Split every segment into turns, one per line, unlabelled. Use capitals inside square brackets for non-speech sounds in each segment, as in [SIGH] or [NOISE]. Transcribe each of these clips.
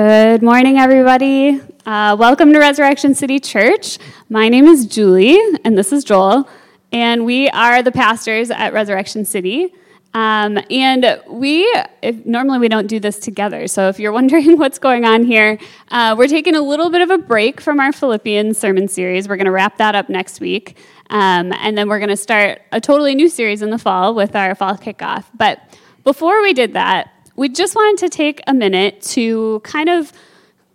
Good morning, everybody. Uh, welcome to Resurrection City Church. My name is Julie, and this is Joel, and we are the pastors at Resurrection City. Um, and we if, normally we don't do this together. So if you're [LAUGHS] wondering what's going on here, uh, we're taking a little bit of a break from our Philippians sermon series. We're going to wrap that up next week, um, and then we're going to start a totally new series in the fall with our fall kickoff. But before we did that, we just wanted to take a minute to kind of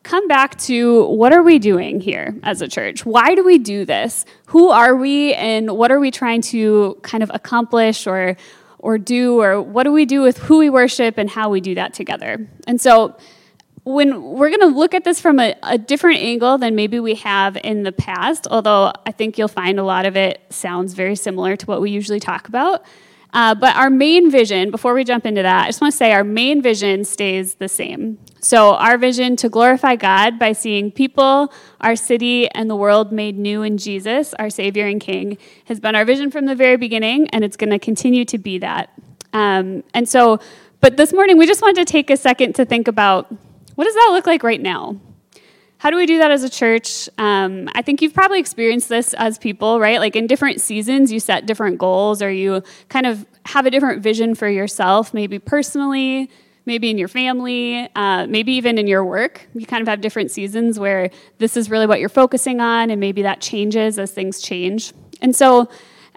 come back to what are we doing here as a church? Why do we do this? Who are we and what are we trying to kind of accomplish or or do or what do we do with who we worship and how we do that together? And so when we're going to look at this from a, a, different angle than maybe we have in the past, although I think you'll find a lot of it sounds very similar to what we usually talk about. Uh, but our main vision, before we jump into that, I just want to say our main vision stays the same. So, our vision to glorify God by seeing people, our city, and the world made new in Jesus, our Savior and King, has been our vision from the very beginning, and it's going to continue to be that. Um, and so, but this morning, we just wanted to take a second to think about what does that look like right now? How do we do that as a church? Um, I think you've probably experienced this as people, right? Like in different seasons, you set different goals or you kind of have a different vision for yourself, maybe personally, maybe in your family, uh, maybe even in your work. You kind of have different seasons where this is really what you're focusing on, and maybe that changes as things change. And so,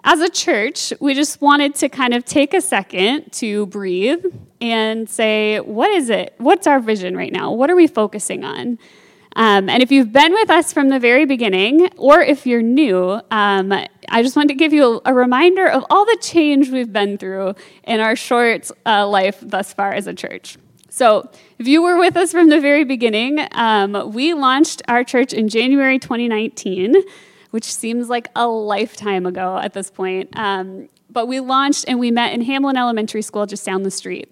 as a church, we just wanted to kind of take a second to breathe and say, what is it? What's our vision right now? What are we focusing on? Um, and if you've been with us from the very beginning, or if you're new, um, I just want to give you a, a, reminder of all the change we've been through in our short uh, life thus far as a church. So, if you were with us from the very beginning, um, we launched our church in January 2019, which seems like a lifetime ago at this point. Um, but we launched and we met in Hamline Elementary School just down the street.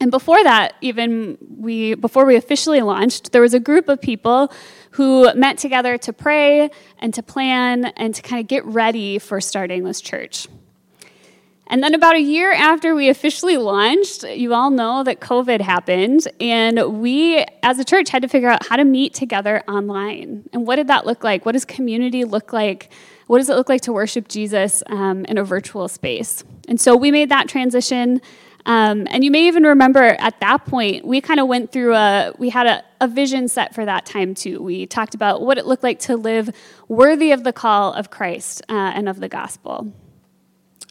And before that, even we before we officially launched, there was a group of people who met together to pray and to plan and to kind of get ready for starting this church. And then, about a year after we officially launched, you all know that COVID happened, and we, as a church, had to figure out how to meet together online. And what did that look like? What does community look like? What does it look like to worship Jesus um, in a virtual space? And so we made that transition. Um, and you may even remember at that point, we kind of went through a, we had a, a vision set for that time too. We talked about what it looked like to live worthy of the call of Christ uh, and of the gospel.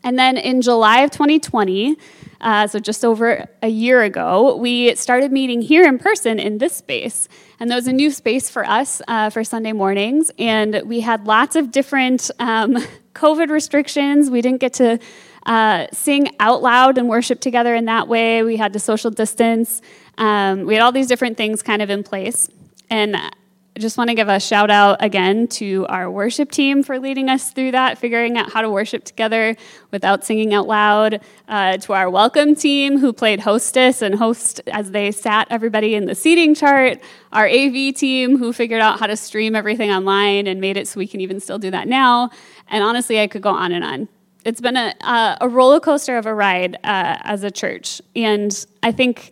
And then in July of 2020, uh, so just over a year ago, we started meeting here in person in this space. And that was a new space for us uh, for Sunday mornings. And we had lots of different um, [LAUGHS] COVID restrictions. We didn't get to uh, sing out loud and worship together in that way. We had to social distance. Um, we had all these different things kind of in place. And I just want to give a shout out again to our worship team for leading us through that, figuring out how to worship together without singing out loud. Uh, to our welcome team who played hostess and host as they sat everybody in the seating chart. Our AV team who figured out how to stream everything online and made it so we can even still do that now. And honestly, I could go on and on it's been a, uh, a roller coaster of a ride uh, as a church. And I think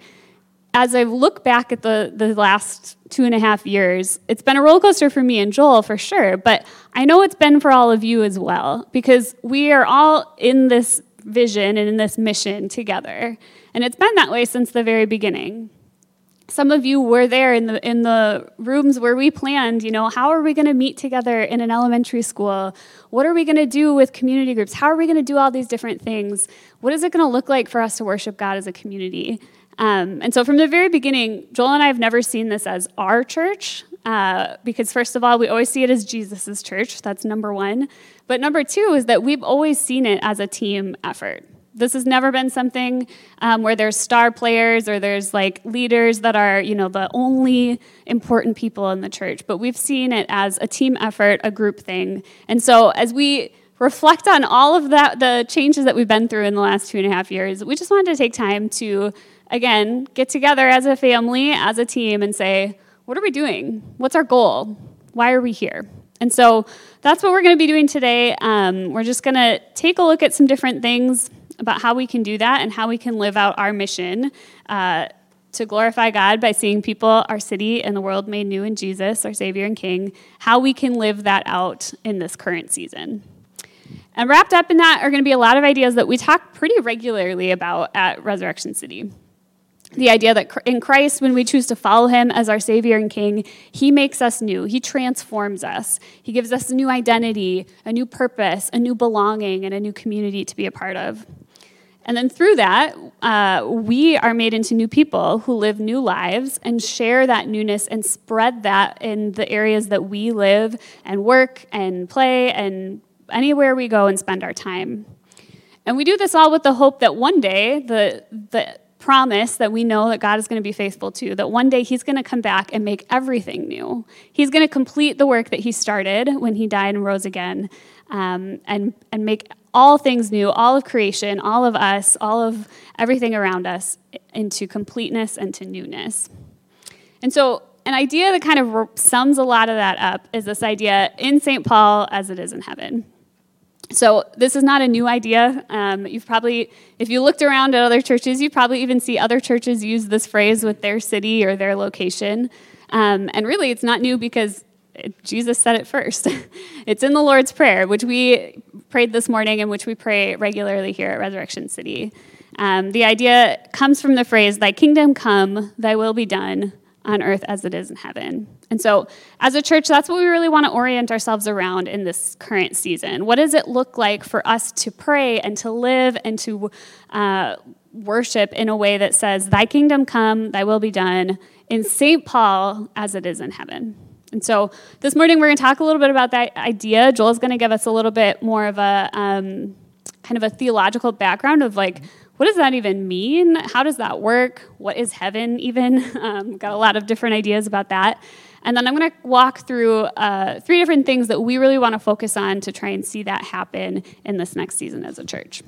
as I look back at the, the last two and a half years, it's been a roller coaster for me and Joel for sure, but I know it's been for all of you as well because we are all in this vision and in this mission together. And it's been that way since the very beginning some of you were there in the in the rooms where we planned you know how are we going to meet together in an elementary school? What are we going to do with community groups? How are we going to do all these different things? What is it going to look like for us to worship god as a community? Um, and so from the very beginning joel and i have never seen this as our church uh, because first of all we always see it as jesus' church. That's number one. But number two is that we've always seen it as a team effort this has never been something um, where there's star players or there's like leaders that are you know the only important people in the church. But we've seen it as a team effort a group thing. And so as we reflect on all of that the changes that we've been through in the last two and a half years we just wanted to take time to again get together as a family as a team and say what are we doing? What's our goal? Why are we here? And so that's what we're going to be doing today. Um, we're just going to take a look at some different things about how we can do that and how we can live out our mission uh, to glorify God by seeing people, our city, and the world made new in Jesus, our Savior and King, how we can live that out in this current season. And wrapped up in that are going to be a lot of ideas that we talk pretty regularly about at Resurrection City. The idea that in Christ, when we choose to follow him as our Savior and King, he makes us new. He transforms us. He gives us a new identity, a new purpose, a new belonging, and a new community to be a part of. And then through that, uh, we are made into new people who live new lives and share that newness and spread that in the areas that we live and work and play and anywhere we go and spend our time. And we do this all with the hope that one day, the, the promise that we know that God is going to be faithful to, that one day He's going to come back and make everything new. He's going to complete the work that He started when He died and rose again um, and, and make all things new, all of creation, all of us, all of everything around us into completeness and to newness. And so, an idea that kind of sums a lot of that up is this idea in St. Paul as it is in heaven. So, this is not a new idea. Um, you've probably, if you looked around at other churches, you probably even see other churches use this phrase with their city or their location. Um, and really, it's not new because Jesus said it first. [LAUGHS] it's in the Lord's Prayer, which we prayed this morning and which we pray regularly here at Resurrection City. Um, the idea comes from the phrase, Thy kingdom come, thy will be done on earth as it is in heaven. And so, as a church, that's what we really want to orient ourselves around in this current season. What does it look like for us to pray and to live and to uh, worship in a way that says, Thy kingdom come, thy will be done in St. Paul as it is in heaven? And so this morning we're going to talk a little bit about that idea. Joel is going to give us a little bit more of a um, kind of a theological background of like, what does that even mean? How does that work? What is heaven even? [LAUGHS] Um, got a lot of different ideas about that. And then I'm going to walk through uh, three different things that we really want to focus on to try and see that happen in this next season as a church.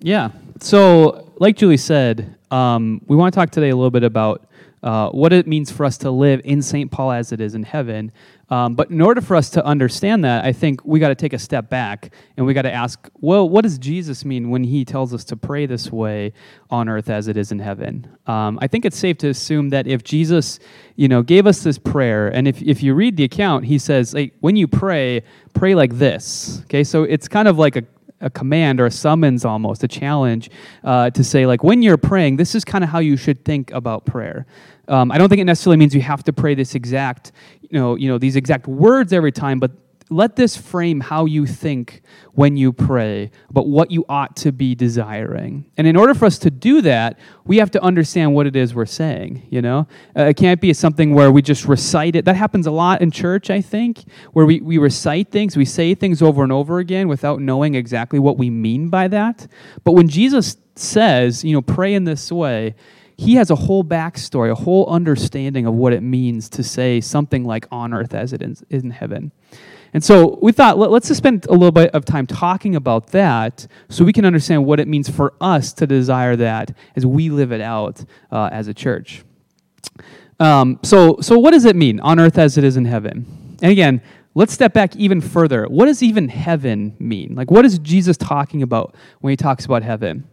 Yeah. So, like Julie said, um, we want to talk today a little bit about uh, what it means for us to live in St. Paul as it is in heaven. Um, but in order for us to understand that, I think we got to take a step back and we got to ask, well, what does Jesus mean when he tells us to pray this way on earth as it is in heaven? Um, I think it's safe to assume that if Jesus, you know, gave us this prayer, and if, if you read the account, he says, like, when you pray, pray like this. Okay, so it's kind of like a a command or a summons almost, a challenge uh, to say, like, when you're praying, this is kind of how you should think about prayer. Um, I don't think it necessarily means you have to pray this exact, you know, you know, these exact words every time, but let this frame how you think when you pray about what you ought to be desiring. And in order for us to do that, we have to understand what it is we're saying, you know? Uh, it can't be something where we just recite it. That happens a lot in church, I think, where we, we recite things, we say things over and over again without knowing exactly what we mean by that. But when Jesus says, you know, pray in this way, he has a whole backstory, a whole understanding of what it means to say something like on earth as it is in heaven. And so we thought, let, us just spend a little bit of time talking about that so we can understand what it means for us to desire that as we live it out uh, as a church. Um, so, so, what does it mean, on earth as it is in heaven? And again, let's step back even further. What does even heaven mean? Like, what is Jesus talking about when he talks about heaven?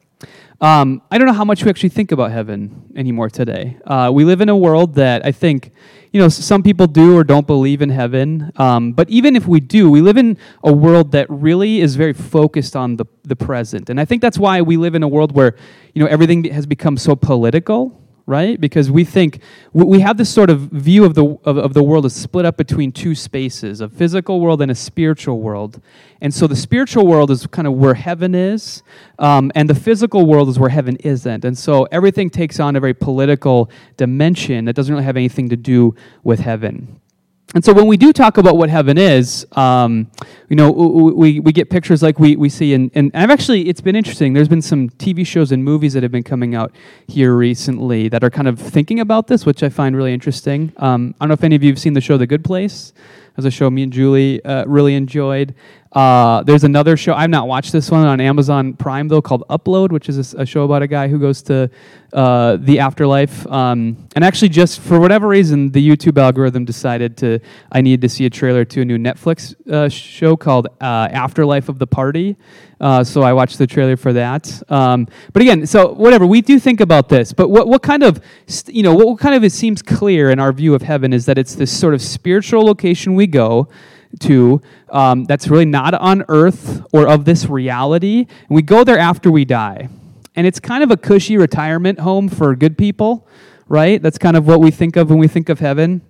Um, I don't know how much we actually think about heaven anymore today. Uh, we live in a world that I think, you know, some people do or don't believe in heaven. Um, but even if we do, we live in a world that really is very focused on the, the present. And I think that's why we live in a world where, you know, everything has become so political right? Because we think we have this sort of view of the of, of, the world is split up between two spaces, a physical world and a spiritual world. And so the spiritual world is kind of where heaven is, um, and the physical world is where heaven isn't. And so everything takes on a very political dimension that doesn't really have anything to do with heaven. And so when we do talk about what heaven is, um, you know, we, we get pictures like we, we see, in, and I've actually, it's been interesting. There's been some TV shows and movies that have been coming out here recently that are kind of thinking about this, which I find really interesting. Um, I don't know if any of you have seen the show The Good Place. It was a show me and Julie uh, really enjoyed. Uh, there's another show. I've not watched this one on Amazon Prime though, called Upload, which is a, a show about a guy who goes to uh, the afterlife. Um, and actually, just for whatever reason, the YouTube algorithm decided to I needed to see a trailer to a new Netflix uh, show called uh, Afterlife of the Party. Uh, so I watched the trailer for that. Um, but again, so whatever we do think about this, but what what kind of you know what, what kind of it seems clear in our view of heaven is that it's this sort of spiritual location we go to um, that's really not on earth or of this reality. And we go there after we die. And it's kind of a cushy retirement home for good people, right? That's kind of what we think of when we think of heaven.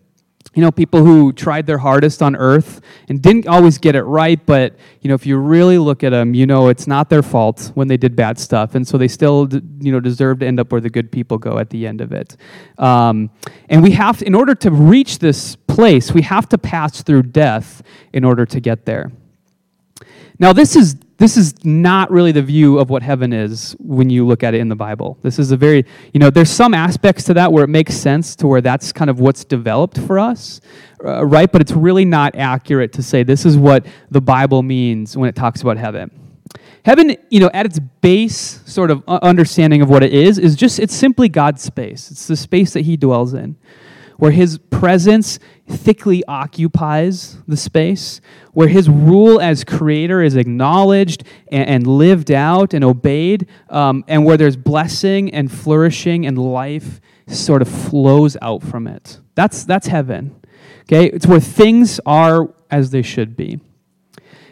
You know, people who tried their hardest on earth and didn't always get it right, but, you know, if you really look at them, you know it's not their fault when they did bad stuff. And so they still, you know, deserve to end up where the good people go at the end of it. Um, and we have, in order to reach this place, we have to pass through death in order to get there. Now, this is this is not really the view of what heaven is when you look at it in the Bible. This is a very, you know, there's some aspects to that where it makes sense to where that's kind of what's developed for us, uh, right? But it's really not accurate to say this is what the Bible means when it talks about heaven. Heaven, you know, at its base sort of understanding of what it is, is just, it's simply God's space. It's the space that He dwells in where his presence thickly occupies the space, where his rule as creator is acknowledged and, and lived out and obeyed, um, and where there's blessing and flourishing and life sort of flows out from it. That's, that's heaven. Okay? It's where things are as they should be.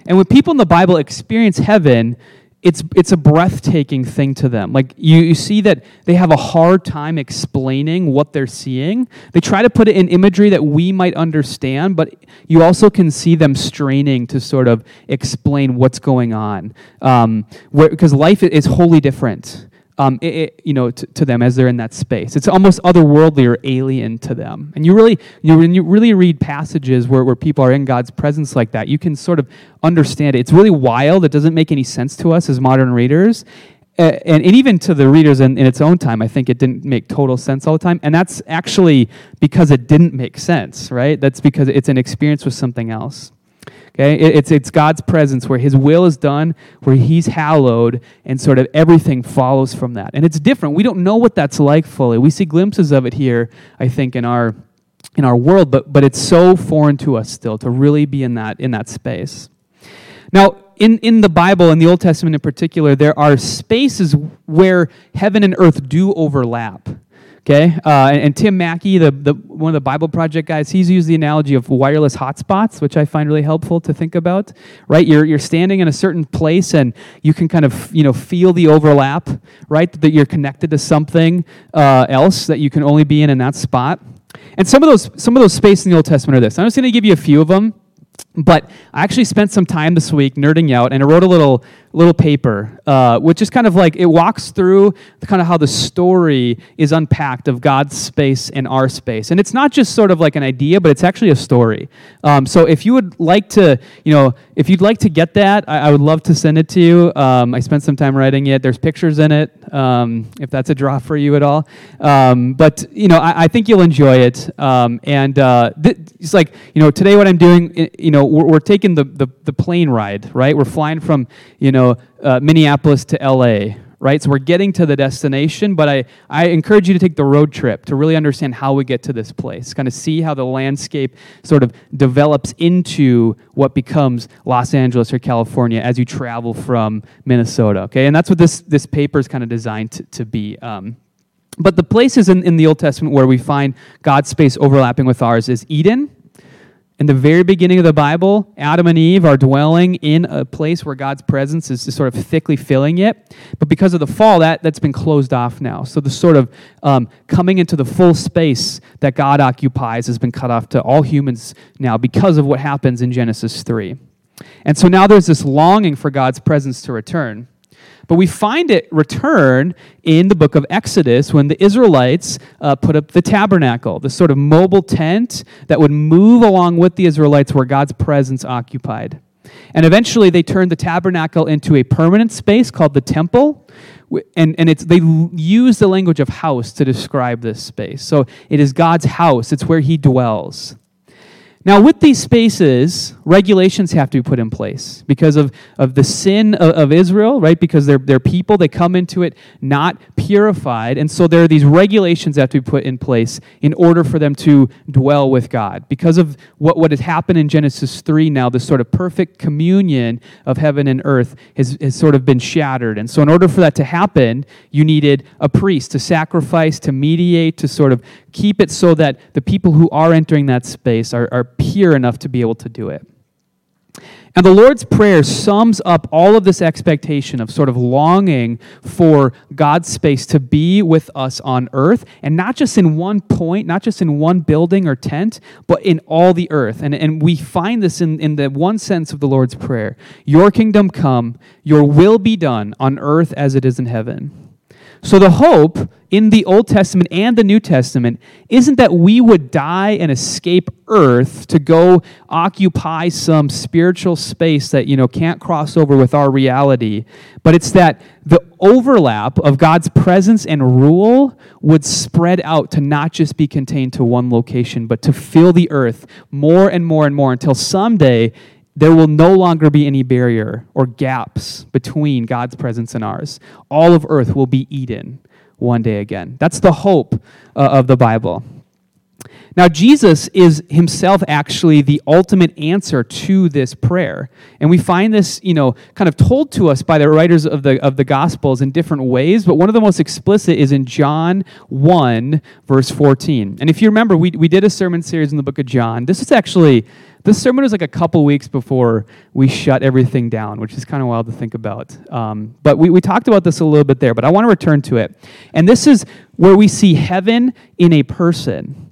And when people in the Bible experience heaven, it's it's a breathtaking thing to them. Like you, you see that they have a hard time explaining what they're seeing. They try to put it in imagery that we might understand, but you also can see them straining to sort of explain what's going on. Um, because life is wholly different um, it, it, you know, to, to, them as they're in that space. It's almost otherworldly or alien to them. And you really, you know, when you really read passages where, where people are in God's presence like that, you can sort of understand it. It's really wild. It doesn't make any sense to us as modern readers. Uh, and, and, even to the readers in, in its own time, I think it didn't make total sense all the time. And that's actually because it didn't make sense, right? That's because it's an experience with something else. Okay? It's, it's God's presence where His will is done, where He's hallowed, and sort of everything follows from that. And it's different. We don't know what that's like fully. We see glimpses of it here, I think, in our in our world, but but it's so foreign to us still to really be in that in that space. Now, in, in the Bible, in the Old Testament in particular, there are spaces where heaven and earth do overlap. Okay, uh, and, and, Tim Mackie, the, the, one of the Bible Project guys, he's used the analogy of wireless hotspots, which I find really helpful to think about. Right, you're, you're standing in a certain place, and you can kind of you know feel the overlap. Right, that you're connected to something uh, else that you can only be in in that spot. And some of those some of those spaces in the Old Testament are this. I'm just going to give you a few of them. But I actually spent some time this week nerding out, and I wrote a little little paper, uh, which is kind of like it walks through the, kind of how the story is unpacked of God's space and our space, and it's not just sort of like an idea, but it's actually a story. Um, so if you would like to, you know, if you'd like to get that, I, I would love to send it to you. Um, I spent some time writing it. There's pictures in it, um, if that's a draw for you at all. Um, but you know, I, I, think you'll enjoy it. Um, and uh, th- it's like you know, today what I'm doing, you know, we're, we're taking the, the the plane ride, right? We're flying from you know uh, Minneapolis to LA, right? So we're getting to the destination, but I, I encourage you to take the road trip to really understand how we get to this place, kind of see how the landscape sort of develops into what becomes Los Angeles or California as you travel from Minnesota, okay? And that's what this, this paper is kind of designed to, to be. Um, but the places in, in the Old Testament where we find God's space overlapping with ours is Eden, in the very beginning of the Bible, Adam and Eve are dwelling in a place where God's presence is sort of thickly filling it. But because of the fall, that, that's been closed off now. So the sort of um, coming into the full space that God occupies has been cut off to all humans now because of what happens in Genesis 3. And so now there's this longing for God's presence to return. But we find it return in the book of Exodus when the Israelites uh, put up the tabernacle, the sort of mobile tent that would move along with the Israelites where God's presence occupied. And eventually they turned the tabernacle into a permanent space called the temple. And, and it's, they use the language of house to describe this space. So it is God's house, it's where He dwells. Now, with these spaces, regulations have to be put in place because of, of the sin of, of, Israel, right? Because they're, they're people, they come into it not purified. And so there are these regulations that have to be put in place in order for them to dwell with God. Because of what, what has happened in Genesis 3 now, this sort of perfect communion of heaven and earth has, has sort of been shattered. And so, in order for that to happen, you needed a priest to sacrifice, to mediate, to sort of keep it so that the people who are entering that space are, are pure enough to be able to do it. And the Lord's Prayer sums up all of this expectation of sort of longing for God's space to be with us on earth, and not just in one point, not just in one building or tent, but in all the earth. And, and we find this in, in the one sense of the Lord's Prayer Your kingdom come, your will be done on earth as it is in heaven. So the hope in the Old Testament and the New Testament isn't that we would die and escape earth to go occupy some spiritual space that you know can't cross over with our reality, but it's that the overlap of God's presence and rule would spread out to not just be contained to one location, but to fill the earth more and more and more until someday there will no longer be any barrier or gaps between God's presence and ours. All of earth will be Eden one day again. That's the hope uh, of the Bible. Now, Jesus is himself actually the ultimate answer to this prayer. And we find this, you know, kind of told to us by the writers of the, of the Gospels in different ways, but one of the most explicit is in John 1, verse 14. And if you remember, we, we did a sermon series in the book of John. This is actually this sermon was like a couple weeks before we shut everything down, which is kind of wild to think about. Um, but we, we talked about this a little bit there, but I want to return to it. And this is where we see heaven in a person.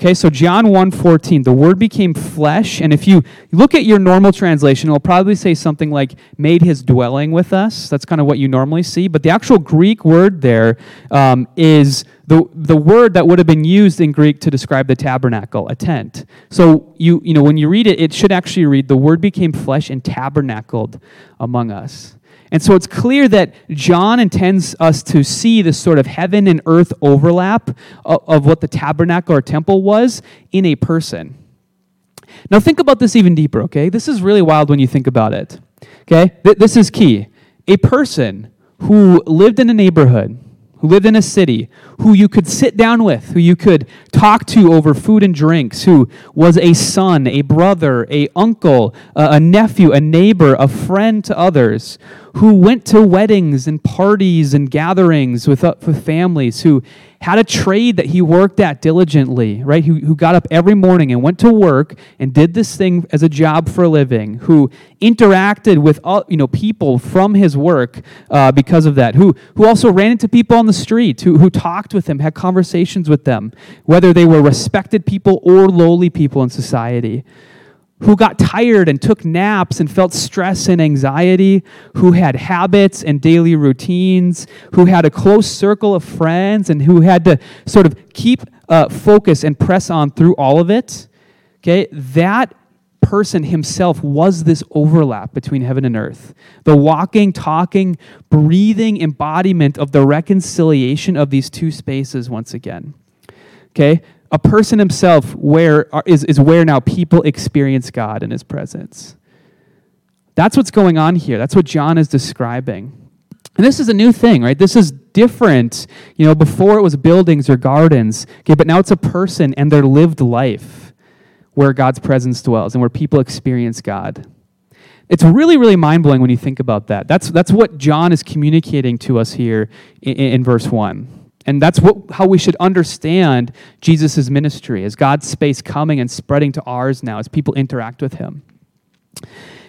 Okay, so John 1:14, the word became flesh, and if you look at your normal translation, it'll probably say something like made his dwelling with us. That's kind of what you normally see, but the actual Greek word there um, is the, the word that would have been used in Greek to describe the tabernacle, a tent. So you you know when you read it, it should actually read the word became flesh and tabernacled among us. And so it's clear that John intends us to see this sort of heaven and earth overlap of, what the tabernacle or temple was in a person. Now, think about this even deeper, okay? This is really wild when you think about it, okay? Th- this is key. A person who lived in a neighborhood, who lived in a city, who you could sit down with, who you could talk to over food and drinks, who was a son, a brother, a uncle, a nephew, a neighbor, a friend to others, who went to weddings and parties and gatherings with, uh, with families, who had a trade that he worked at diligently, right? Who, who got up every morning and went to work and did this thing as a job for a living, who interacted with you know, people from his work uh, because of that, who, who also ran into people on the street, who, who talked with them, had conversations with them, whether they were respected people or lowly people in society who got tired and took naps and felt stress and anxiety, who had habits and daily routines, who had a close circle of friends, and who had to sort of keep uh, focus and press on through all of it, okay, that person himself was this overlap between heaven and earth. The walking, talking, breathing embodiment of the reconciliation of these two spaces once again. Okay? A person himself where is, is where now people experience God in his presence. That's what's going on here. That's what John is describing. And this is a new thing, right? This is different. You know, before it was buildings or gardens, okay, but now it's a person and their lived life where God's presence dwells and where people experience God. It's really, really mind blowing when you think about that. That's, that's what John is communicating to us here in, in verse 1. And that's what, how we should understand Jesus' ministry as God's space coming and spreading to ours now as people interact with him.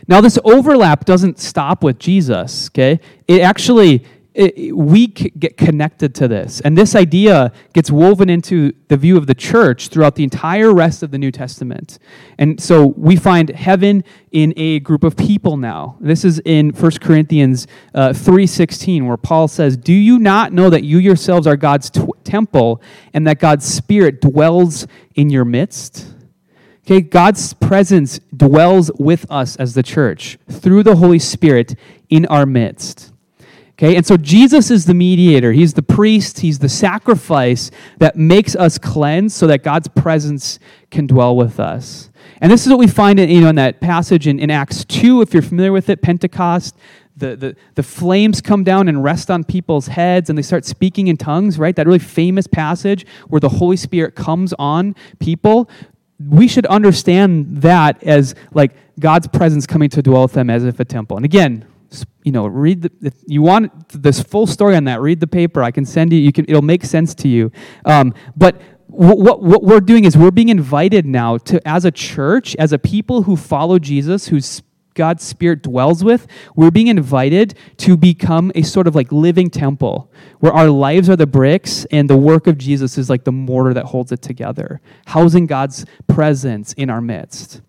Now, this overlap doesn't stop with Jesus, okay? It actually it, we get connected to this. And this idea gets woven into the view of the church throughout the entire rest of the New Testament. And so we find heaven in a group of people now. This is in 1 Corinthians uh, 3.16 where Paul says, Do you not know that you yourselves are God's t- temple and that God's Spirit dwells in your midst? Okay, God's presence dwells with us as the church through the Holy Spirit in our midst. Okay, and so Jesus is the mediator. He's the priest. He's the sacrifice that makes us cleanse so that God's presence can dwell with us. And this is what we find in, you know, in that passage in, in Acts 2, if you're familiar with it, Pentecost. The, the, the flames come down and rest on people's heads and they start speaking in tongues, right? That really famous passage where the Holy Spirit comes on people. We should understand that as like God's presence coming to dwell with them as if a temple. And again, you know, read the, if you want this full story on that, read the paper. I can send you, you can, it'll make sense to you. Um, but what, what we're doing is we're being invited now to, as a church, as a people who follow Jesus, whose God's Spirit dwells with, we're being invited to become a sort of like living temple where our lives are the bricks and the work of Jesus is like the mortar that holds it together, housing God's presence in our midst.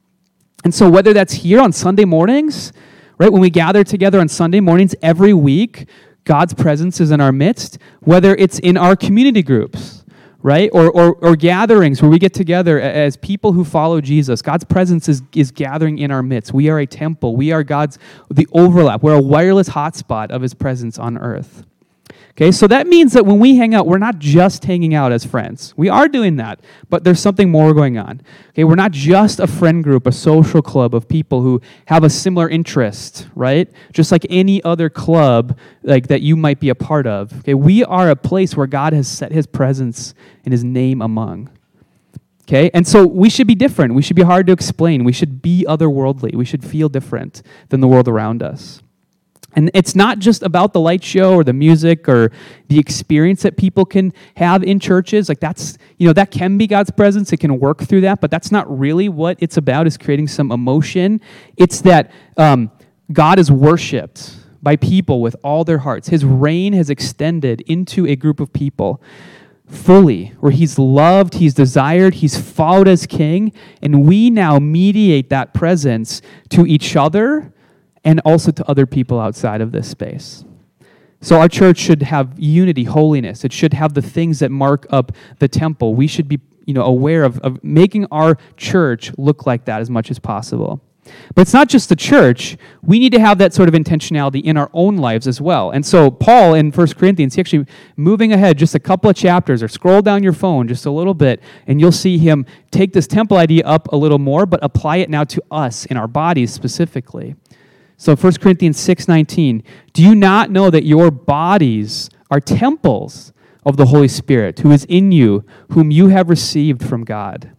And so, whether that's here on Sunday mornings, right? When we gather together on Sunday mornings every week, God's presence is in our midst, whether it's in our community groups, right? Or, or, or gatherings where we get together as people who follow Jesus. God's presence is, is gathering in our midst. We are a temple. We are God's, the overlap. We're a wireless hotspot of his presence on earth. Okay, so that means that when we hang out, we're not just hanging out as friends. We are doing that, but there's something more going on. Okay, we're not just a friend group, a social club of people who have a similar interest, right? Just like any other club like that you might be a part of. Okay, we are a place where God has set his presence and his name among. Okay, and so we should be different. We should be hard to explain. We should be otherworldly. We should feel different than the world around us. And it's not just about the light show or the music or the experience that people can have in churches. Like that's, you know, that can be God's presence. It can work through that, but that's not really what it's about is creating some emotion. It's that um, God is worshiped by people with all their hearts. His reign has extended into a group of people fully, where he's loved, he's desired, he's followed as king, and we now mediate that presence to each other and also to other people outside of this space. So our church should have unity, holiness. It should have the things that mark up the temple. We should be you know, aware of, of making our church look like that as much as possible. But it's not just the church. We need to have that sort of intentionality in our own lives as well. And so, Paul in 1 Corinthians, he actually moving ahead just a couple of chapters, or scroll down your phone just a little bit, and you'll see him take this temple idea up a little more, but apply it now to us in our bodies specifically. So 1 Corinthians 6:19, do you not know that your bodies are temples of the Holy Spirit who is in you, whom you have received from God?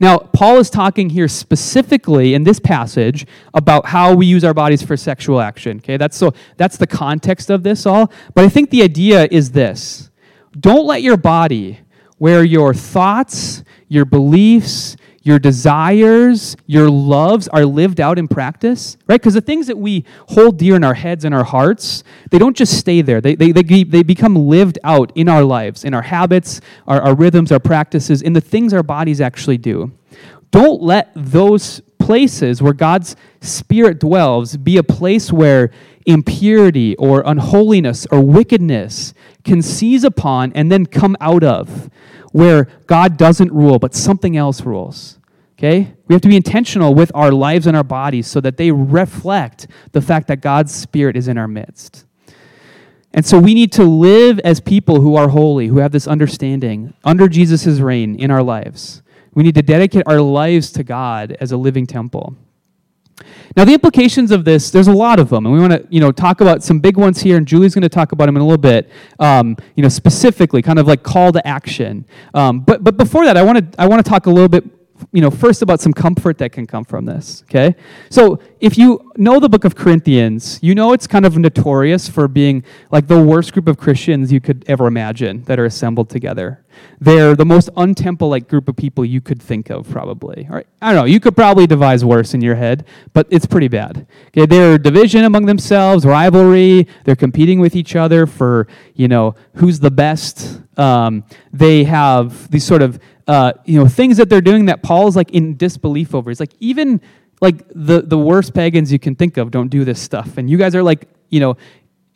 Now, Paul is talking here specifically in this passage about how we use our bodies for sexual action. Okay, that's so that's the context of this all. But I think the idea is this: don't let your body, where your thoughts, your beliefs, your desires, your loves are lived out in practice, right? Because the things that we hold dear in our heads and our hearts, they don't just stay there. They, they, they, they become lived out in our lives, in our habits, our, our rhythms, our practices, in the things our bodies actually do. Don't let those places where God's Spirit dwells be a place where impurity or unholiness or wickedness can seize upon and then come out of where God doesn't rule, but something else rules. Okay? We have to be intentional with our lives and our bodies so that they reflect the fact that God's Spirit is in our midst. And so we need to live as people who are holy, who have this understanding under Jesus' reign in our lives. We need to dedicate our lives to God as a living temple. Now, the implications of this, there's a lot of them, and we want to, you know, talk about some big ones here, and Julie's going to talk about them in a little bit, um, you know, specifically, kind of like call to action. Um, but, but before that, I want to, I want to talk a little bit you know, first about some comfort that can come from this, okay? So, if you know the book of Corinthians, you know it's kind of notorious for being like the worst group of Christians you could ever imagine that are assembled together. They're the most untemple like group of people you could think of, probably. All right, I don't know, you could probably devise worse in your head, but it's pretty bad. Okay, they're division among themselves, rivalry, they're competing with each other for, you know, who's the best. Um, they have these sort of uh, you know, things that they're doing that Paul is like in disbelief over. It's like even like the the worst pagans you can think of don't do this stuff, and you guys are like you know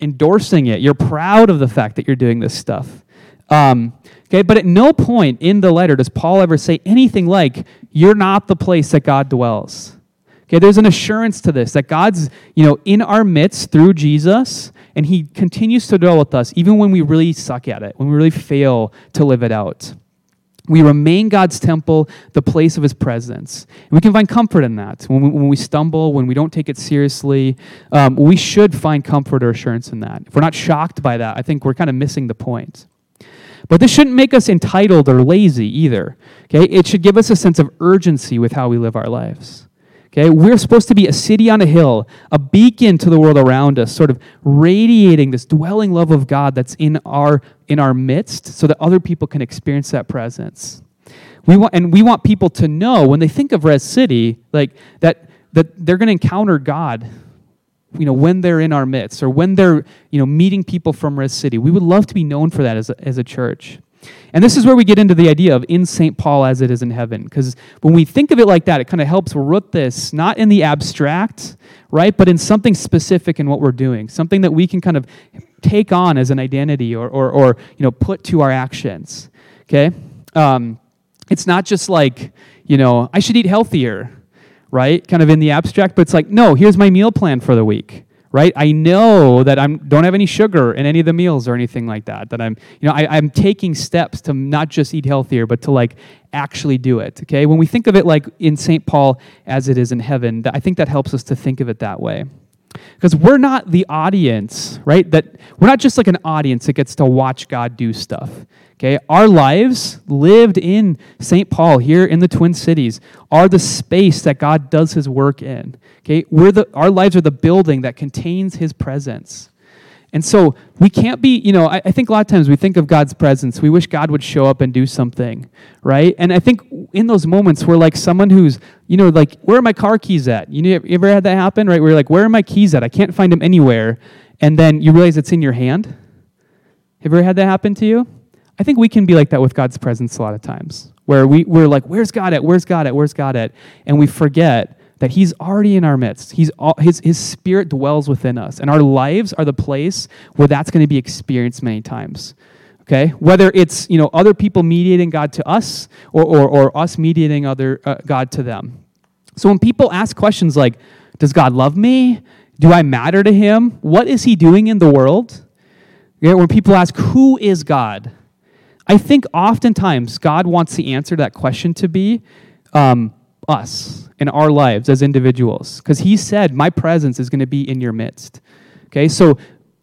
endorsing it. You're proud of the fact that you're doing this stuff. Um, okay, but at no point in the letter does Paul ever say anything like, "You're not the place that God dwells." Okay, there's an assurance to this that God's, you know, in our midst through Jesus, and He continues to dwell with us even when we really suck at it, when we really fail to live it out. We remain God's temple, the place of His presence. And we can find comfort in that. When we, when we stumble, when we don't take it seriously, um, we should find comfort or assurance in that. If we're not shocked by that, I think we're kind of missing the point. But this shouldn't make us entitled or lazy either. Okay? It should give us a sense of urgency with how we live our lives. Okay, we're supposed to be a city on a hill, a beacon to the world around us, sort of radiating this dwelling love of God that's in our in our midst so that other people can experience that presence. We want and we want people to know when they think of Res City, like that that they're going to encounter God you know when they're in our midst or when they're you know meeting people from res city. We would love to be known for that as a, as a church and this is where we get into the idea of in st paul as it is in heaven because when we think of it like that it kind of helps root this not in the abstract right but in something specific in what we're doing something that we can kind of take on as an identity or or, or you know put to our actions okay um, it's not just like you know i should eat healthier right? Kind of in the abstract, but it's like, no, here's my meal plan for the week, right? I know that I don't have any sugar in any of the meals or anything like that. That I'm, you know, I, I'm taking steps to not just eat healthier, but to like actually do it. Okay, when we think of it like in St. Paul as it is in heaven, I think that helps us to think of it that way. Because we're not the audience, right? That we're not just like an audience that gets to watch God do stuff. Okay? Our lives lived in St. Paul here in the Twin Cities are the space that God does his work in. Okay? We're the, our lives are the building that contains his presence. And so we can't be, you know, I, I, think a lot of times we think of God's presence. We wish God would show up and do something, right? And I think in those moments we're like someone who's, you know, like, where are my car keys at? You, know, you ever had that happen, right? You're like, where are my keys at? I can't find them anywhere. And then you realize it's in your hand. Have you ever had that happen to you? I think we can be like that with God's presence a lot of times, where we, we're like, where's God at? Where's God at? Where's God at? And we forget that He's already in our midst. He's all, his, his Spirit dwells within us, and our lives are the place where that's going to be experienced many times. Okay? Whether it's you know, other people mediating God to us or, or, or us mediating other, uh, God to them. So when people ask questions like, Does God love me? Do I matter to Him? What is He doing in the world? Yeah, when people ask, Who is God? I think oftentimes God wants the answer to that question to be um, us in our lives as individuals. Because He said, My presence is going to be in your midst. Okay, so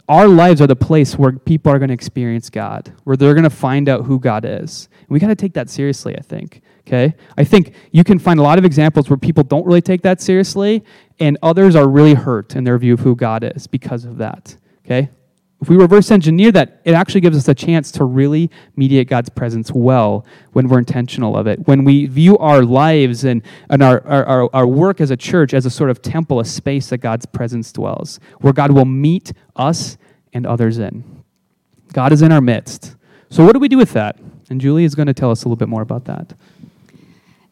our lives are the place where people are going to experience God, where they're going to find out who God is. And we got to take that seriously, I think. Okay? I think you can find a lot of examples where people don't really take that seriously, and others are really hurt in their view of who God is because of that. Okay? If we reverse engineer that, it actually gives us a chance to really mediate God's presence well when we're intentional of it. When we view our lives and, and our, our, our work as a church as a sort of temple, a space that God's presence dwells, where God will meet us and others in. God is in our midst. So, what do we do with that? And Julie is going to tell us a little bit more about that.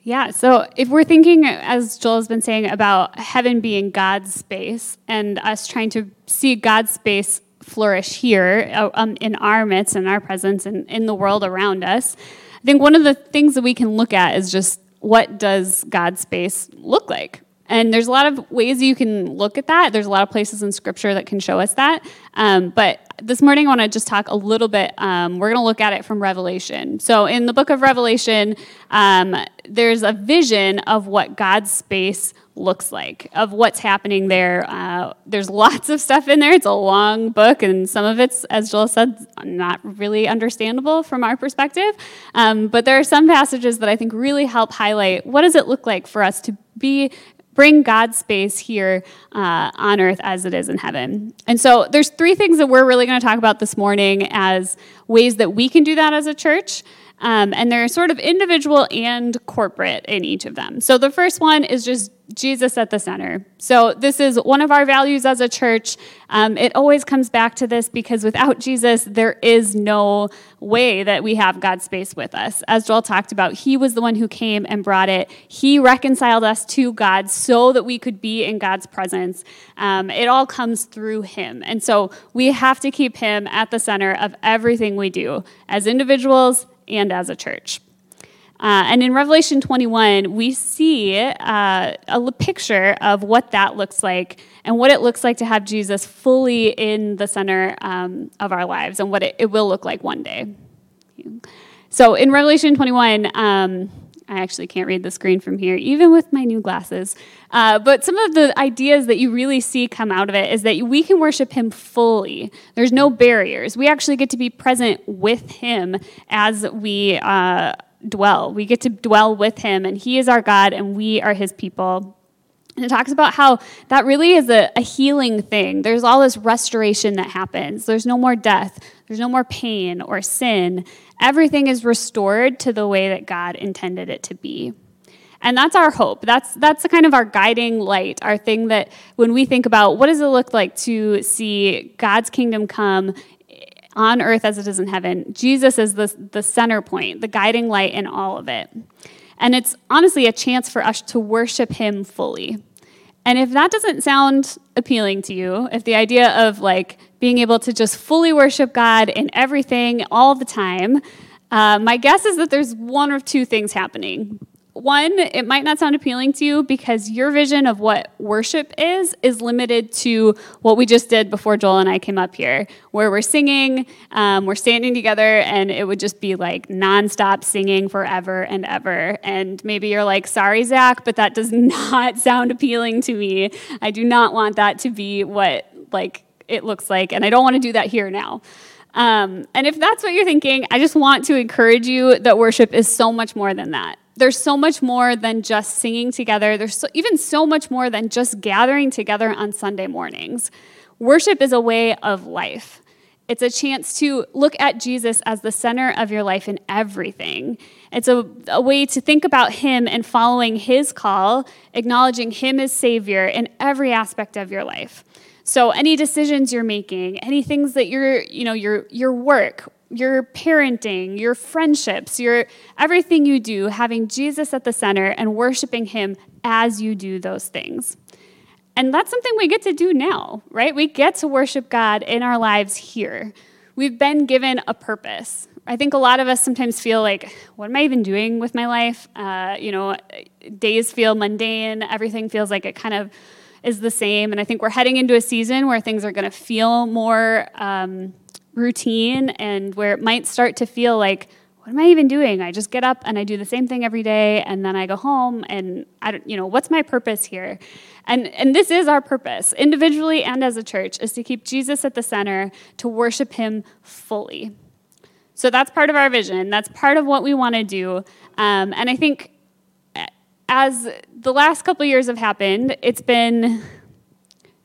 Yeah, so if we're thinking, as Joel has been saying, about heaven being God's space and us trying to see God's space flourish here uh, um, in our midst and our presence and in the world around us. I think one of the things that we can look at is just what does God's space look like? And there's a lot of ways you can look at that. There's a lot of places in Scripture that can show us that. Um, but this morning, I want to just talk a little bit. Um, we're going to look at it from Revelation. So, in the book of Revelation, um, there's a vision of what God's space looks like, of what's happening there. Uh, there's lots of stuff in there. It's a long book, and some of it's, as Jill said, not really understandable from our perspective. Um, but there are some passages that I think really help highlight what does it look like for us to be bring God's space here uh, on earth as it is in heaven. And so there's three things that we're really going to talk about this morning as ways that we can do that as a church. Um, and they're sort of individual and corporate in each of them. So the first one is just Jesus at the center. So, this is one of our values as a church. Um, it always comes back to this because without Jesus, there is no way that we have God's space with us. As Joel talked about, He was the one who came and brought it. He reconciled us to God so that we could be in God's presence. Um, it all comes through Him. And so, we have to keep Him at the center of everything we do as individuals and as a church. Uh, and in Revelation 21, we see uh, a picture of what that looks like and what it looks like to have Jesus fully in the center um, of our lives and what it, it, will look like one day. So in Revelation 21, um, I actually can't read the screen from here, even with my new glasses. Uh, but some of the ideas that you really see come out of it is that we can worship Him fully. There's no barriers. We actually get to be present with Him as we uh, dwell. We get to dwell with Him, and He is our God, and we are His people. And it talks about how that really is a, a, healing thing. There's all this restoration that happens. There's no more death, there's no more pain or sin. Everything is restored to the way that God intended it to be. And that's our hope. That's that's the kind of our guiding light, our thing that when we think about what does it look like to see God's kingdom come on earth as it is in heaven, Jesus is the, the center point, the guiding light in all of it. And it's honestly a chance for us to worship him fully. And if that doesn't sound appealing to you, if the idea of like being able to just fully worship God in everything all the time, uh, my guess is that there's one or two things happening one, it might not sound appealing to you because your vision of what worship is is limited to what we just did before Joel and I came up here, where we're singing, um, we're standing together, and it would just be like nonstop singing forever and ever. And maybe you're like, sorry, Zach, but that does [LAUGHS] not sound appealing to me. I do not want that to be what like it looks like, and I don't want to do that here now. Um, and if that's what you're thinking, I just want to encourage you that worship is so much more than that there's so much more than just singing together. There's so, even so much more than just gathering together on Sunday mornings. Worship is a way of life. It's a chance to look at Jesus as the center of your life in everything. It's a, a, way to think about Him and following His call, acknowledging Him as Savior in every aspect of your life. So, any decisions you're making, any things that you're, you know, your, your work, your parenting, your friendships, your everything you do, having Jesus at the center and worshiping him as you do those things. And that's something we get to do now, right? We get to worship God in our lives here. We've been given a purpose. I think a lot of us sometimes feel like, what am I even doing with my life? Uh, you know, days feel mundane. Everything feels like it kind of is the same. And I think we're heading into a season where things are going to feel more um, routine and where it might start to feel like, what am I even doing? I just get up and I do the same thing every day and then I go home and I don't, you know, what's my purpose here? And and this is our purpose, individually and as a church, is to keep Jesus at the center, to worship him fully. So that's part of our vision. That's part of what we want to do. Um, and I think as the last couple years have happened, it's been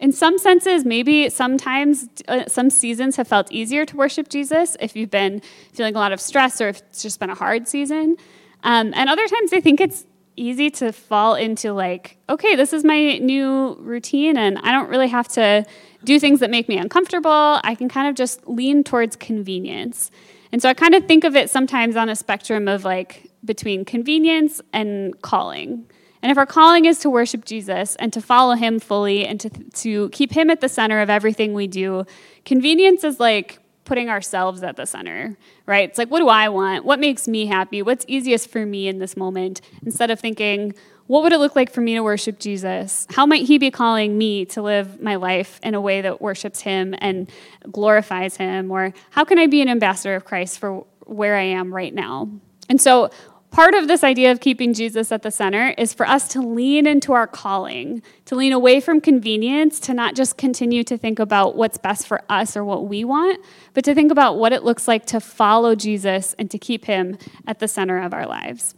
in some senses, maybe sometimes uh, some seasons have felt easier to worship Jesus if you've been feeling a lot of stress or if it's just been a hard season. Um, and other times, I think it's easy to fall into like, okay, this is my new routine, and I don't really have to do things that make me uncomfortable. I can kind of just lean towards convenience. And so I kind of think of it sometimes on a spectrum of like between convenience and calling. And if our calling is to worship Jesus and to follow him fully and to, to keep him at the center of everything we do, convenience is like putting ourselves at the center, right? It's like, what do I want? What makes me happy? What's easiest for me in this moment? Instead of thinking, what would it look like for me to worship Jesus? How might he be calling me to live my life in a way that worships him and glorifies him? Or how can I be an ambassador of Christ for where I am right now? And so, Part of this idea of keeping Jesus at the center is for us to lean into our calling, to lean away from convenience, to not just continue to think about what's best for us or what we want, but to think about what it looks like to follow Jesus and to keep him at the center of our lives.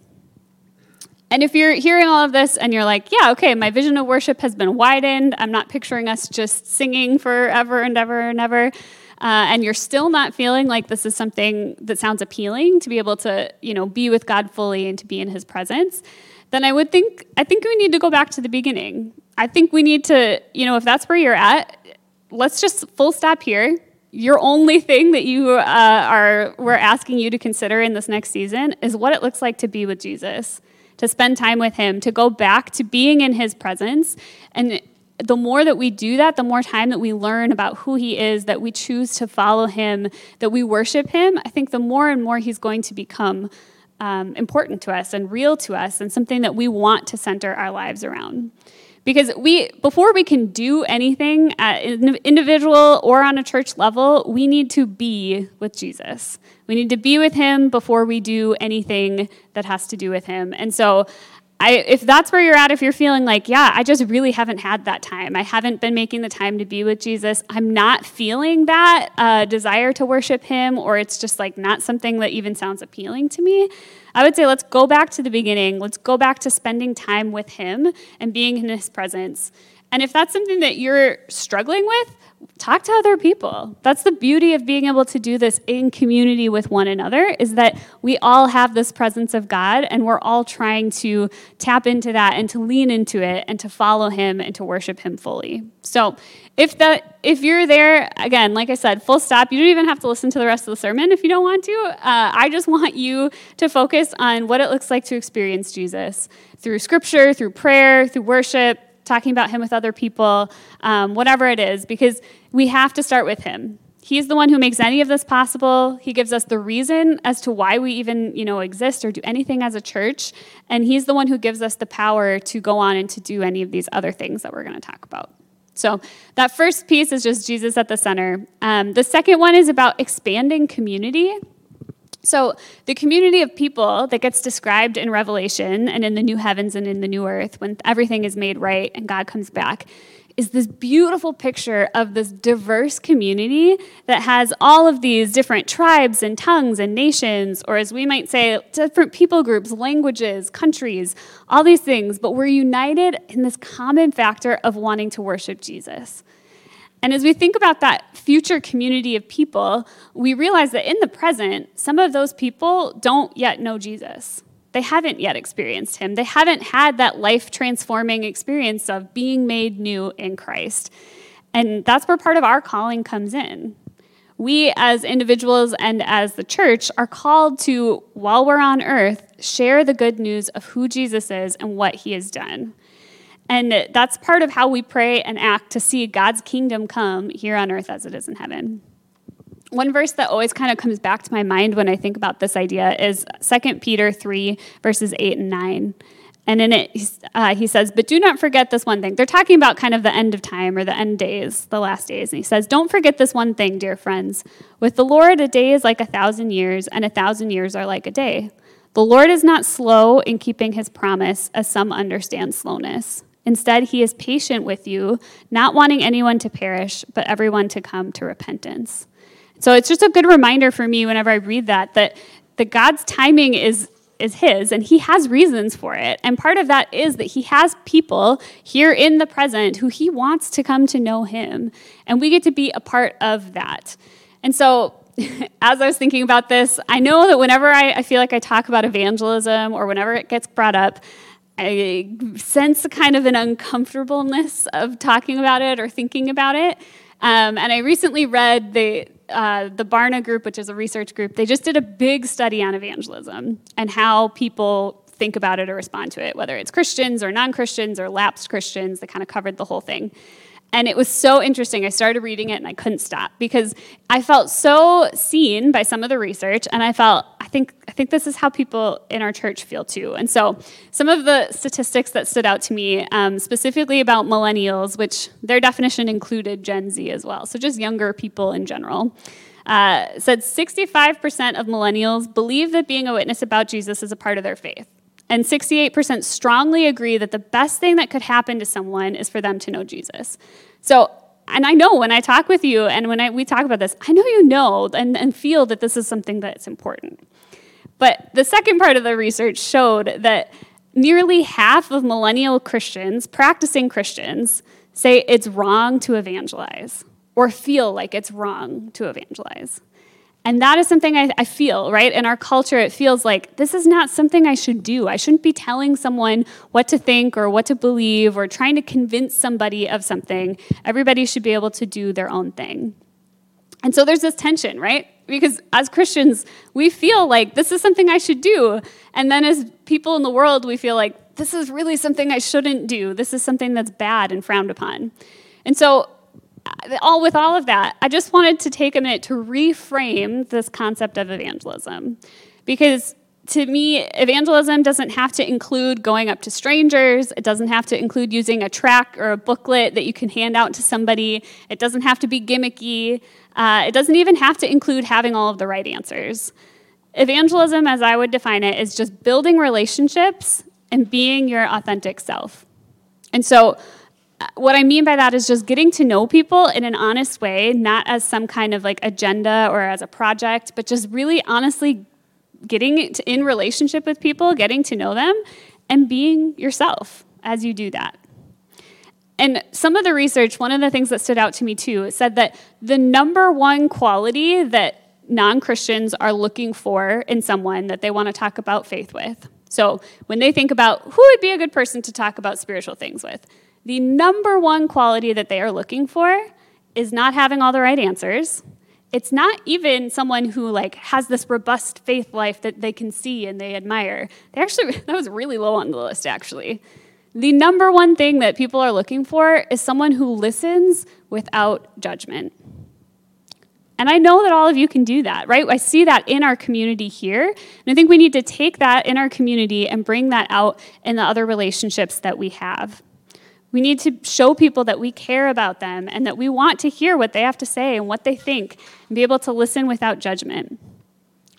And if you're hearing all of this and you're like, yeah, okay, my vision of worship has been widened, I'm not picturing us just singing forever and ever and ever uh, and you're still not feeling like this is something that sounds appealing to be able to, you know, be with God fully and to be in His presence, then I would think I think we need to go back to the beginning. I think we need to, you know, if that's where you're at, let's just full stop here. Your only thing that you uh, are we're asking you to consider in this next season is what it looks like to be with Jesus to spend time with him, to go back to being in his presence and the more that we do that, the more time that we learn about who he is, that we choose to follow him, that we worship him, I think the more and more he's going to become um, important to us and real to us and something that we want to center our lives around. Because we, before we can do anything at an individual or on a church level, we need to be with Jesus. We need to be with him before we do anything that has to do with him. And so I, if that's where you're at, if you're feeling like, yeah, I just really haven't had that time, I haven't been making the time to be with Jesus, I'm not feeling that uh, desire to worship Him, or it's just like not something that even sounds appealing to me, I would say let's go back to the beginning. Let's go back to spending time with Him and being in His presence. And if that's something that you're struggling with, talk to other people. That's the beauty of being able to do this in community with one another is that we all have this presence of God and we're all trying to tap into that and to lean into it and to follow him and to worship him fully. So, if that if you're there again, like I said, full stop, you don't even have to listen to the rest of the sermon if you don't want to. Uh, I just want you to focus on what it looks like to experience Jesus through scripture, through prayer, through worship, talking about Him with other people, um, whatever it is, because we have to start with Him. He's the one who makes any of this possible. He gives us the reason as to why we even, you know, exist or do anything as a church, and he's the one who gives us the power to go on and to do any of these other things that we're going to talk about. So that first piece is just Jesus at the center. Um, the second one is about expanding community. So, the community of people that gets described in Revelation and in the new heavens and in the new earth, when everything is made right and God comes back, is this beautiful picture of this diverse community that has all of these different tribes and tongues and nations, or as we might say, different people groups, languages, countries, all these things, but we're united in this common factor of wanting to worship Jesus. And as we think about that future community of people, we realize that in the present, some of those people don't yet know Jesus. They haven't yet experienced him. They haven't had that life transforming experience of being made new in Christ. And that's where part of our calling comes in. We, as individuals and as the church, are called to, while we're on earth, share the good news of who Jesus is and what he has done. And that's part of how we pray and act to see God's kingdom come here on earth as it is in heaven. One verse that always kind of comes back to my mind when I think about this idea is 2 Peter 3, verses 8 and 9. And in it, uh, he says, But do not forget this one thing. They're talking about kind of the end of time or the end days, the last days. And he says, Don't forget this one thing, dear friends. With the Lord, a day is like a thousand years, and a thousand years are like a day. The Lord is not slow in keeping his promise, as some understand slowness. Instead, he is patient with you, not wanting anyone to perish, but everyone to come to repentance. So it's just a good reminder for me whenever I read that that that God's timing is is his and he has reasons for it. And part of that is that he has people here in the present who he wants to come to know him. And we get to be a part of that. And so [LAUGHS] as I was thinking about this, I know that whenever I, I feel like I talk about evangelism or whenever it gets brought up, I sense kind of an uncomfortableness of talking about it or thinking about it. Um, and I recently read the uh, the Barna Group, which is a research group. They just did a big study on evangelism and how people think about it or respond to it, whether it's Christians or non Christians or lapsed Christians. They kind of covered the whole thing. And it was so interesting. I started reading it and I couldn't stop because I felt so seen by some of the research, and I felt I think I think this is how people in our church feel too. And so, some of the statistics that stood out to me, um, specifically about millennials, which their definition included Gen Z as well, so just younger people in general. Uh, said 65% of millennials believe that being a witness about Jesus is a part of their faith. And 68% strongly agree that the best thing that could happen to someone is for them to know Jesus. So, and I know when I talk with you and when I, we talk about this, I know you know and, and feel that this is something that's important. But the second part of the research showed that nearly half of millennial Christians, practicing Christians, say it's wrong to evangelize or feel like it's wrong to evangelize. And that is something I, I, feel, right? In our culture, it feels like this is not something I should do. I shouldn't be telling someone what to think or what to believe or trying to convince somebody of something. Everybody should be able to do their own thing. And so there's this tension, right? Because as Christians, we feel like this is something I should do. And then as people in the world, we feel like this is really something I shouldn't do. This is something that's bad and frowned upon. And so all with all of that, I just wanted to take a minute to reframe this concept of evangelism. Because to me, evangelism doesn't have to include going up to strangers. It doesn't have to include using a track or a booklet that you can hand out to somebody. It doesn't have to be gimmicky. Uh, it doesn't even have to include having all of the right answers. Evangelism, as I would define it, is just building relationships and being your authentic self. And so, what I mean by that is just getting to know people in an honest way, not as some kind of like agenda or as a project, but just really honestly getting in relationship with people, getting to know them, and being yourself as you do that. And some of the research, one of the things that stood out to me too, said that the number one quality that non Christians are looking for in someone that they want to talk about faith with. So when they think about who would be a good person to talk about spiritual things with, the number one quality that they are looking for is not having all the right answers it's not even someone who like has this robust faith life that they can see and they admire. They actually [LAUGHS] that was really low on the list actually. The number one thing that people are looking for is someone who listens without judgment. And I know that all of you can do that, right? I see that in our community here. And I think we need to take that in our community and bring that out in the other relationships that we have. We need to show people that we care about them and that we want to hear what they have to say and what they think and be able to listen without judgment.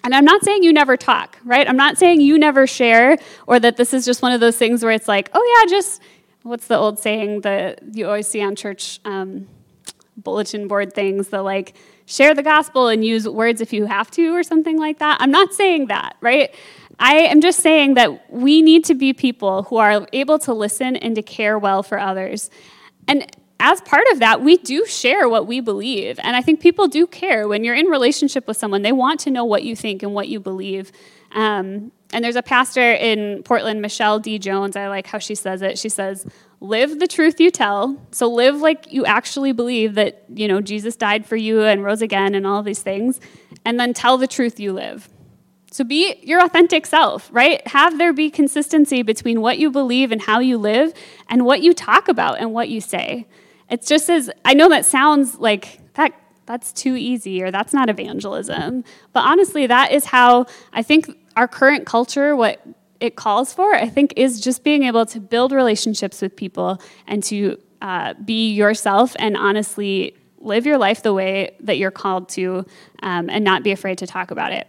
And I'm not saying you never talk, right? I'm not saying you never share or that this is just one of those things where it's like, oh, yeah, just what's the old saying that you always see on church um, bulletin board things, the like, share the gospel and use words if you have to or something like that. I'm not saying that, right? I am just saying that we need to be people who are able to listen and to care well for others. And as part of that, we do share what we believe. And I think people do care. When you're in relationship with someone, they want to know what you think and what you believe. Um, and there's a pastor in Portland, Michelle D. Jones. I like how she says it. She says, live the truth you tell. So live like you actually believe that, you know, Jesus died for you and rose again and all these things. And then tell the truth you live. So be your authentic self, right? Have there be consistency between what you believe and how you live and what you talk about and what you say. It's just as I know that sounds like that that's too easy or that's not evangelism. But honestly, that is how I think our current culture what it calls for, I think is just being able to build relationships with people and to uh, be yourself and honestly live your life the way that you're called to um, and not be afraid to talk about it.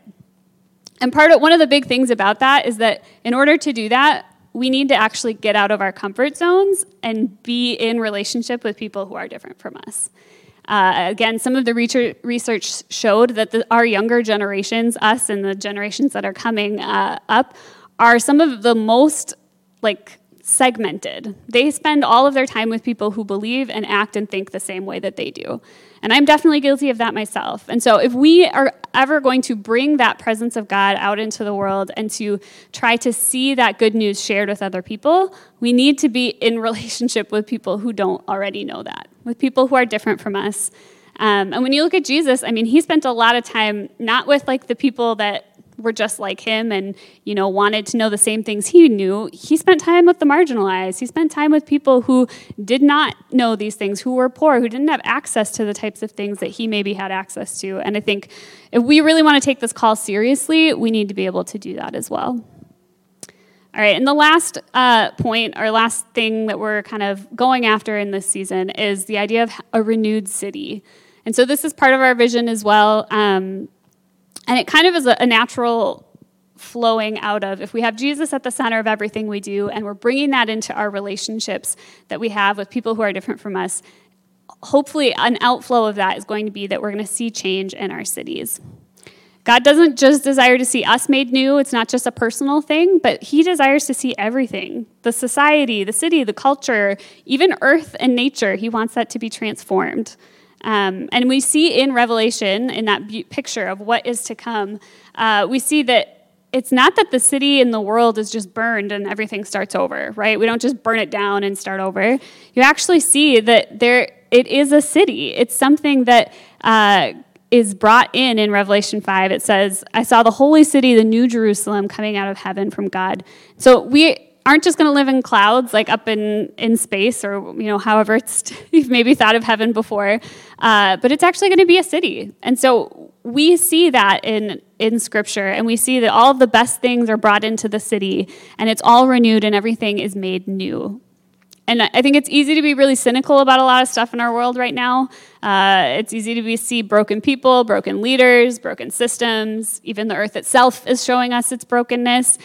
And part of one of the big things about that is that in order to do that, we need to actually get out of our comfort zones and be in relationship with people who are different from us. Uh, again, some of the research showed that the, our younger generations, us and the generations that are coming uh, up, are some of the most like segmented. They spend all of their time with people who believe and act and think the same way that they do. And I'm definitely guilty of that myself. And so, if we are ever going to bring that presence of God out into the world and to try to see that good news shared with other people, we need to be in [LAUGHS] relationship with people who don't already know that, with people who are different from us. Um, and when you look at Jesus, I mean, he spent a lot of time not with like the people that were just like him and you know wanted to know the same things he knew he spent time with the marginalized he spent time with people who did not know these things who were poor who didn't have access to the types of things that he maybe had access to and i think if we really want to take this call seriously we need to be able to do that as well all right, and the last uh, point, or last thing that we're kind of going after in this season is the idea of a renewed city. And so this is part of our vision as well. Um, and it kind of is a, natural flowing out of if we have Jesus at the center of everything we do and we're bringing that into our relationships that we have with people who are different from us, hopefully an outflow of that is going to be that we're going to see change in our cities. God doesn't just desire to see us made new, it's not just a personal thing, but He desires to see everything the society, the city, the culture, even earth and nature. He wants that to be transformed. Um, and we see in Revelation, in that picture of what is to come, uh, we see that it's not that the city and the world is just burned and everything starts over, right? We don't just burn it down and start over. You actually see that there it is a city. It's something that uh, is brought in in Revelation 5. It says, I saw the holy city, the new Jerusalem, coming out of heaven from God. So we aren't just going to live in clouds like up in, in space or you know however it's [LAUGHS] you've maybe thought of heaven before uh, but it's actually going to be a city and so we see that in in Scripture, and we see that all of the best things are brought into the city, and it's all renewed, and everything is made new. And I think it's easy to be really cynical about a lot of stuff in our world right now. Uh, it's easy to be, see broken people, broken leaders, broken systems. Even the earth itself is showing us its brokenness.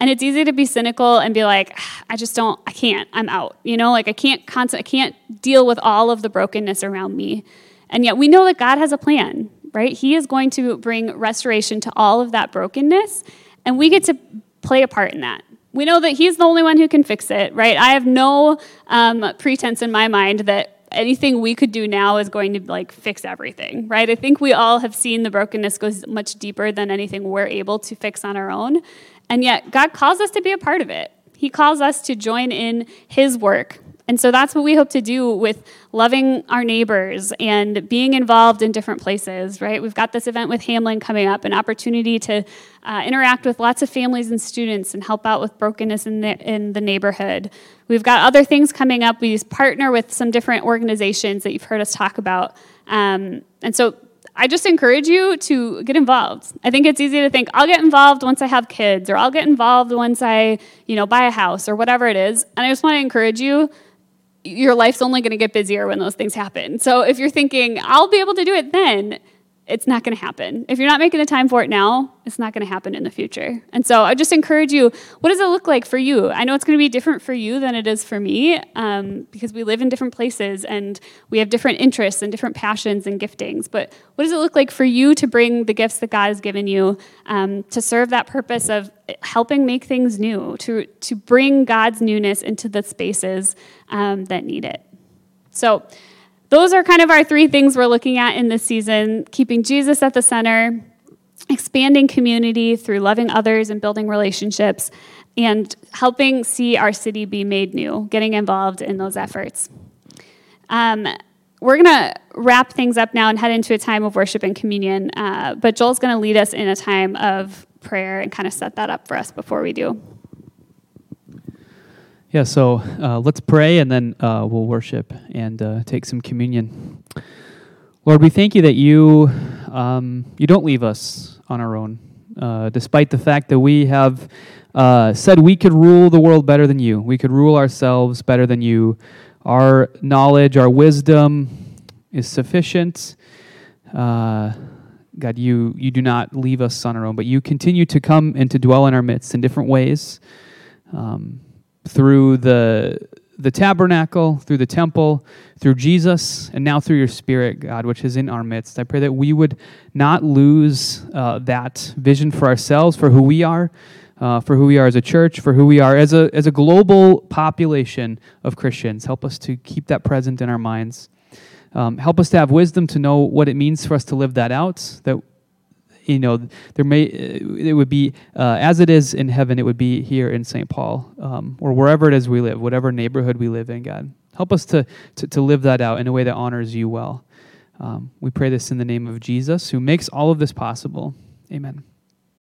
And it's easy to be cynical and be like, I just don't, I can't, I'm out. You know, like I can't constant, I can't deal with all of the brokenness around me. And yet we know that God has a plan, right? He is going to bring restoration to all of that brokenness, and we get to play a part in that. We know that He's the only one who can fix it, right? I have no um, pretense in my mind that anything we could do now is going to like fix everything, right? I think we all have seen the brokenness goes much deeper than anything we're able to fix on our own. And yet, God calls us to be a part of it. He calls us to join in His work and so that's what we hope to do with loving our neighbors and being involved in different places, right? We've got this event with Hamline coming up, an opportunity to uh, interact with lots of families and students and help out with brokenness in the, in the neighborhood. We've got other things coming up. We partner with some different organizations that you've heard us talk about. Um, and so I just encourage you to get involved. I think it's easy to think I'll get involved once I have kids or I'll get involved once I, you know, buy a house or whatever it is. And I just want to encourage you your life's only going to get busier when those things happen. So if you're thinking, I'll be able to do it then, it's not going to happen. If you're not making the time for it now, it's not going to happen in the future. And so I just encourage you what does it look like for you? I know it's going to be different for you than it is for me um, because we live in different places and we have different interests and different passions and giftings. But what does it look like for you to bring the gifts that God has given you um, to serve that purpose of helping make things new, to, to bring God's newness into the spaces um, that need it? So, those are kind of our three things we're looking at in this season keeping Jesus at the center, expanding community through loving others and building relationships, and helping see our city be made new, getting involved in those efforts. Um, we're going to wrap things up now and head into a time of worship and communion, uh, but Joel's going to lead us in a time of prayer and kind of set that up for us before we do.
Yeah, so uh, let's pray and then uh, we'll worship and uh, take some communion. Lord, we thank you that you um, you don't leave us on our own, uh, despite the fact that we have uh, said we could rule the world better than you. We could rule ourselves better than you. Our knowledge, our wisdom is sufficient. Uh, God, you you do not leave us on our own, but you continue to come and to dwell in our midst in different ways. Um, through the the tabernacle, through the temple, through Jesus, and now through your Spirit, God, which is in our midst. I pray that we would not lose uh, that vision for ourselves, for who we are, uh, for who we are as a church, for who we are as a, as a global population of Christians. Help us to keep that present in our minds. Um, help us to have wisdom to know what it means for us to live that out, that you know, there may uh, it would be uh, as it is in heaven. It would be here in St. Paul um, or wherever it is we live, whatever neighborhood we live in. God, help us to to, to live that out in a way that honors you well. Um, we pray this in the name of Jesus, who makes all of this possible. Amen.